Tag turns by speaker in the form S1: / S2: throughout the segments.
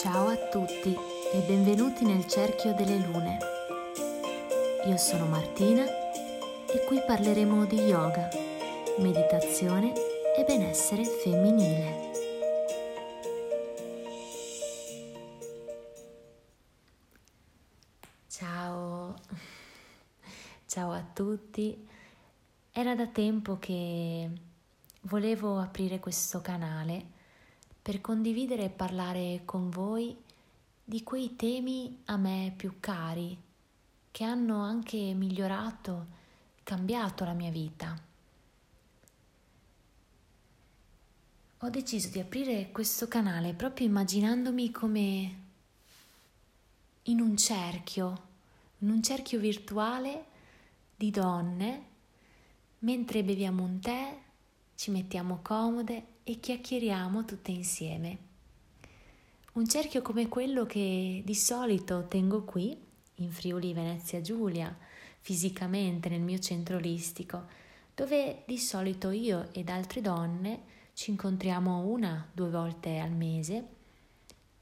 S1: Ciao a tutti e benvenuti nel Cerchio delle Lune. Io sono Martina e qui parleremo di yoga, meditazione e benessere femminile. Ciao, ciao a tutti. Era da tempo che volevo aprire questo canale per condividere e parlare con voi di quei temi a me più cari, che hanno anche migliorato, cambiato la mia vita. Ho deciso di aprire questo canale proprio immaginandomi come in un cerchio, in un cerchio virtuale di donne, mentre beviamo un tè, ci mettiamo comode e chiacchieriamo tutte insieme. Un cerchio come quello che di solito tengo qui, in Friuli Venezia Giulia, fisicamente nel mio centro olistico, dove di solito io ed altre donne ci incontriamo una, due volte al mese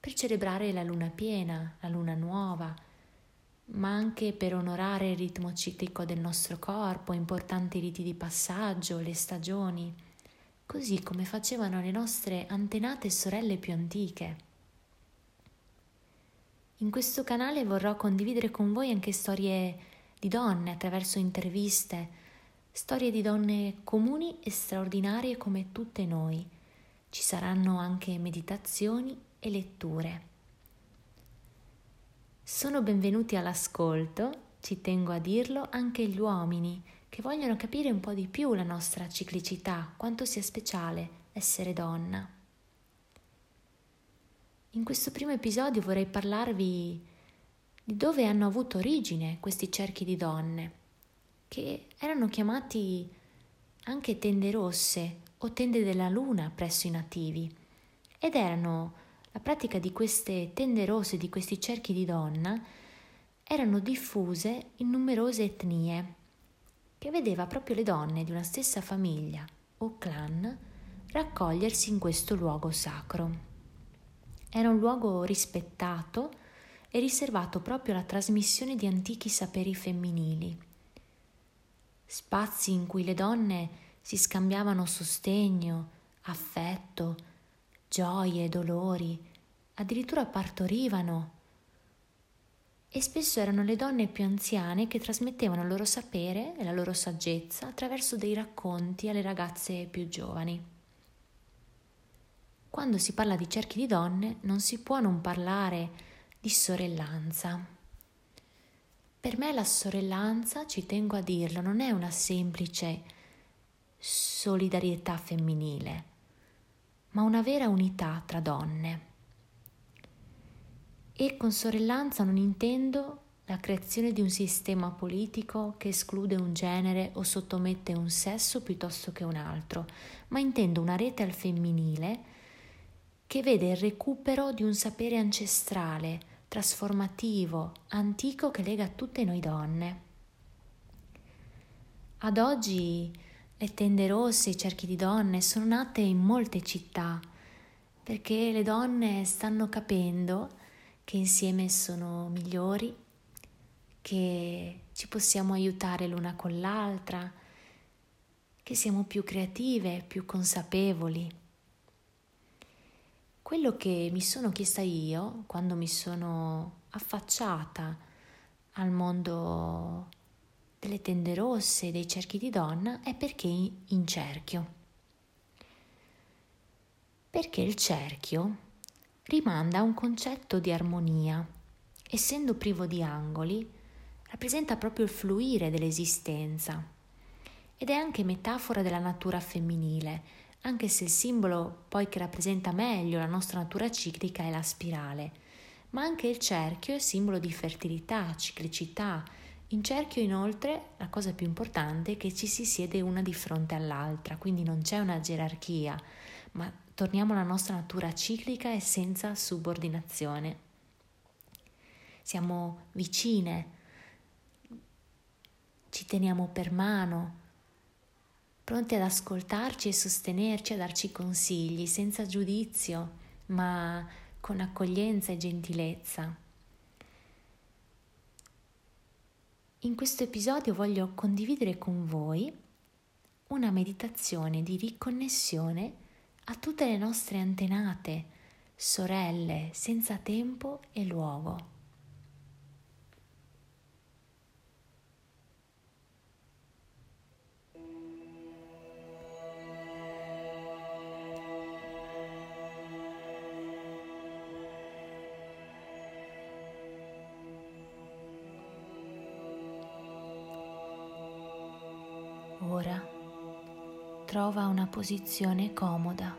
S1: per celebrare la luna piena, la luna nuova, ma anche per onorare il ritmo ciclico del nostro corpo, importanti riti di passaggio, le stagioni così come facevano le nostre antenate sorelle più antiche. In questo canale vorrò condividere con voi anche storie di donne attraverso interviste, storie di donne comuni e straordinarie come tutte noi. Ci saranno anche meditazioni e letture. Sono benvenuti all'ascolto, ci tengo a dirlo, anche gli uomini che vogliono capire un po' di più la nostra ciclicità, quanto sia speciale essere donna. In questo primo episodio vorrei parlarvi di dove hanno avuto origine questi cerchi di donne, che erano chiamati anche tende rosse o tende della luna presso i nativi, ed erano la pratica di queste tende rosse, di questi cerchi di donna, erano diffuse in numerose etnie che vedeva proprio le donne di una stessa famiglia o clan raccogliersi in questo luogo sacro. Era un luogo rispettato e riservato proprio alla trasmissione di antichi saperi femminili, spazi in cui le donne si scambiavano sostegno, affetto, gioie, dolori, addirittura partorivano e spesso erano le donne più anziane che trasmettevano il loro sapere e la loro saggezza attraverso dei racconti alle ragazze più giovani. Quando si parla di cerchi di donne non si può non parlare di sorellanza. Per me la sorellanza, ci tengo a dirlo, non è una semplice solidarietà femminile, ma una vera unità tra donne. E con sorellanza non intendo la creazione di un sistema politico che esclude un genere o sottomette un sesso piuttosto che un altro, ma intendo una rete al femminile che vede il recupero di un sapere ancestrale, trasformativo, antico che lega tutte noi donne. Ad oggi le tende rosse, i cerchi di donne sono nate in molte città perché le donne stanno capendo che insieme sono migliori, che ci possiamo aiutare l'una con l'altra, che siamo più creative, più consapevoli. Quello che mi sono chiesta io quando mi sono affacciata al mondo delle tende rosse, dei cerchi di donna, è perché in cerchio. Perché il cerchio rimanda a un concetto di armonia. Essendo privo di angoli, rappresenta proprio il fluire dell'esistenza ed è anche metafora della natura femminile, anche se il simbolo poi che rappresenta meglio la nostra natura ciclica è la spirale, ma anche il cerchio è simbolo di fertilità, ciclicità. In cerchio inoltre la cosa più importante è che ci si siede una di fronte all'altra, quindi non c'è una gerarchia, ma torniamo alla nostra natura ciclica e senza subordinazione. Siamo vicine, ci teniamo per mano, pronti ad ascoltarci e sostenerci, a darci consigli senza giudizio, ma con accoglienza e gentilezza. In questo episodio voglio condividere con voi una meditazione di riconnessione a tutte le nostre antenate, sorelle, senza tempo e luogo. Trova una posizione comoda.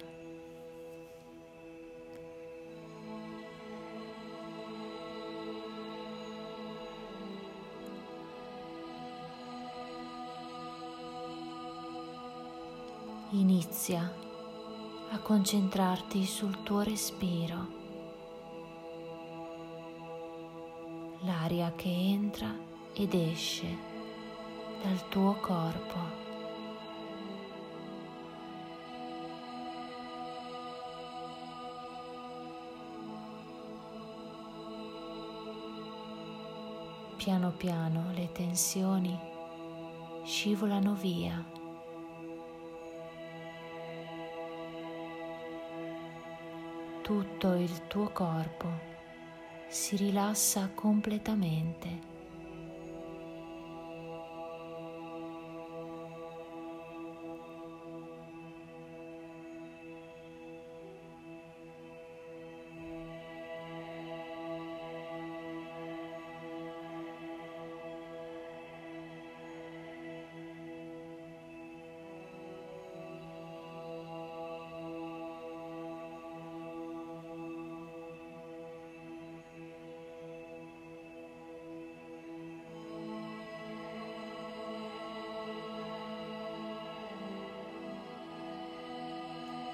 S1: Inizia a concentrarti sul tuo respiro, l'aria che entra ed esce dal tuo corpo. Piano piano le tensioni scivolano via. Tutto il tuo corpo si rilassa completamente.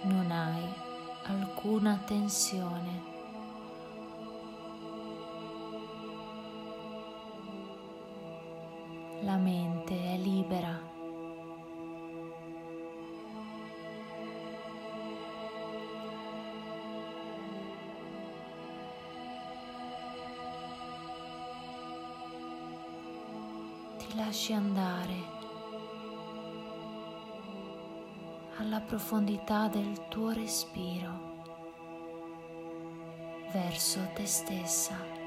S1: Non hai alcuna tensione. La mente è libera. Ti lasci andare alla profondità del tuo respiro verso te stessa.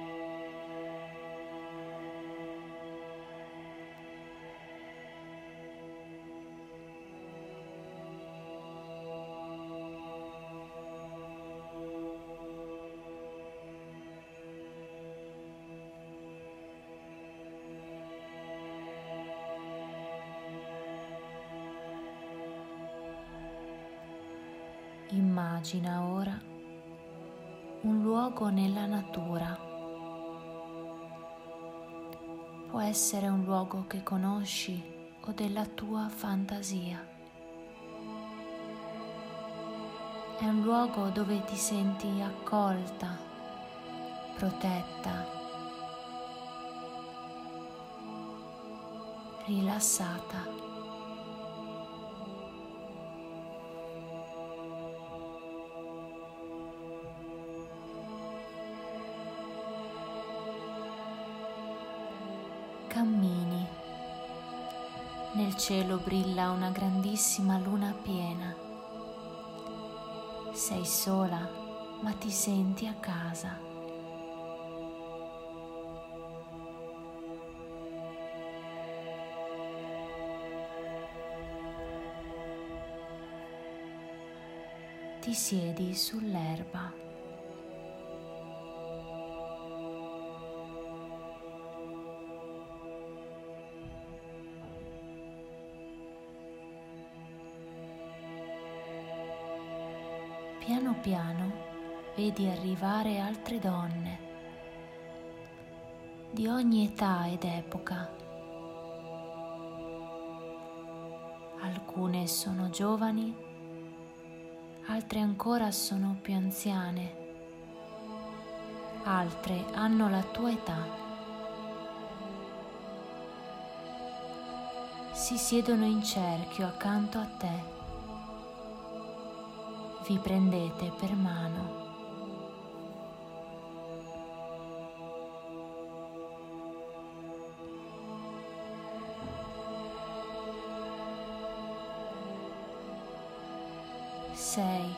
S1: Immagina ora un luogo nella natura. Può essere un luogo che conosci o della tua fantasia. È un luogo dove ti senti accolta, protetta, rilassata. Cammini. Nel cielo brilla una grandissima luna piena. Sei sola, ma ti senti a casa. Ti siedi sull'erba. Piano piano vedi arrivare altre donne di ogni età ed epoca. Alcune sono giovani, altre ancora sono più anziane, altre hanno la tua età. Si siedono in cerchio accanto a te vi prendete per mano. Sei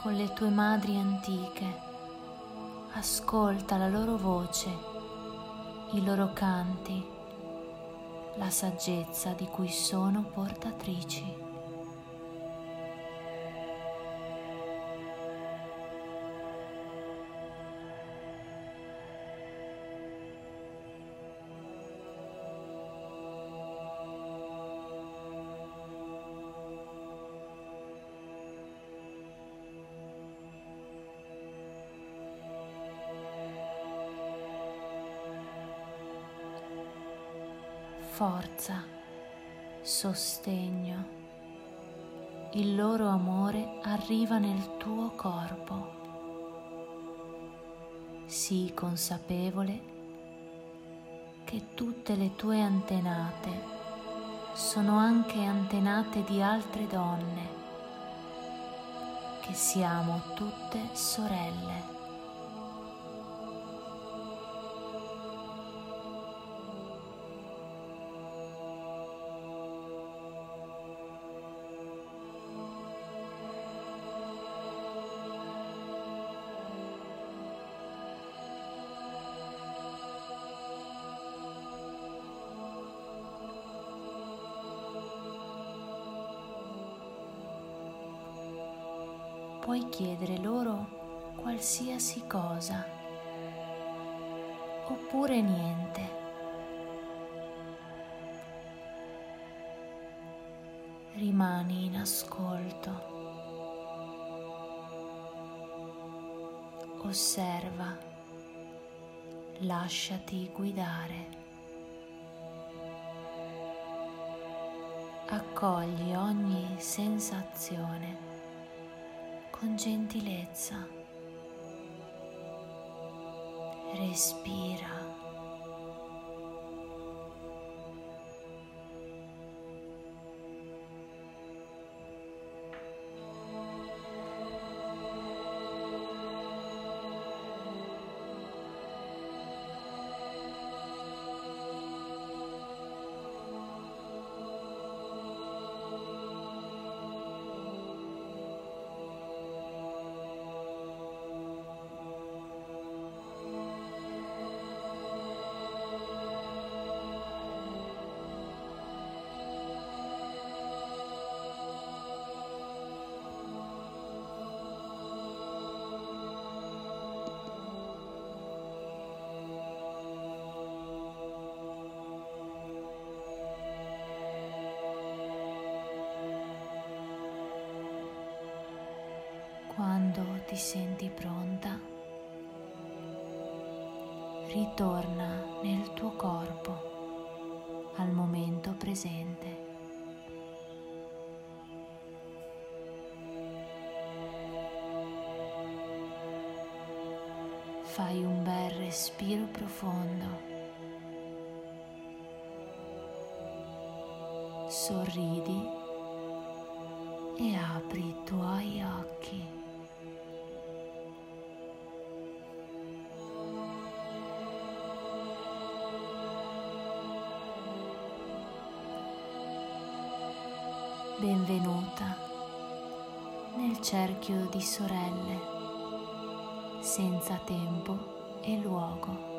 S1: con le tue madri antiche, ascolta la loro voce, i loro canti, la saggezza di cui sono portatrici. Forza, sostegno. Il loro amore arriva nel tuo corpo. Sii consapevole che tutte le tue antenate sono anche antenate di altre donne, che siamo tutte sorelle. Puoi chiedere loro qualsiasi cosa oppure niente. Rimani in ascolto. Osserva. Lasciati guidare. Accogli ogni sensazione con gentilezza. Respira. Ti senti pronta, ritorna nel tuo corpo al momento presente. Fai un bel respiro profondo. Sorridi e apri i tuoi occhi. Benvenuta nel cerchio di sorelle, senza tempo e luogo.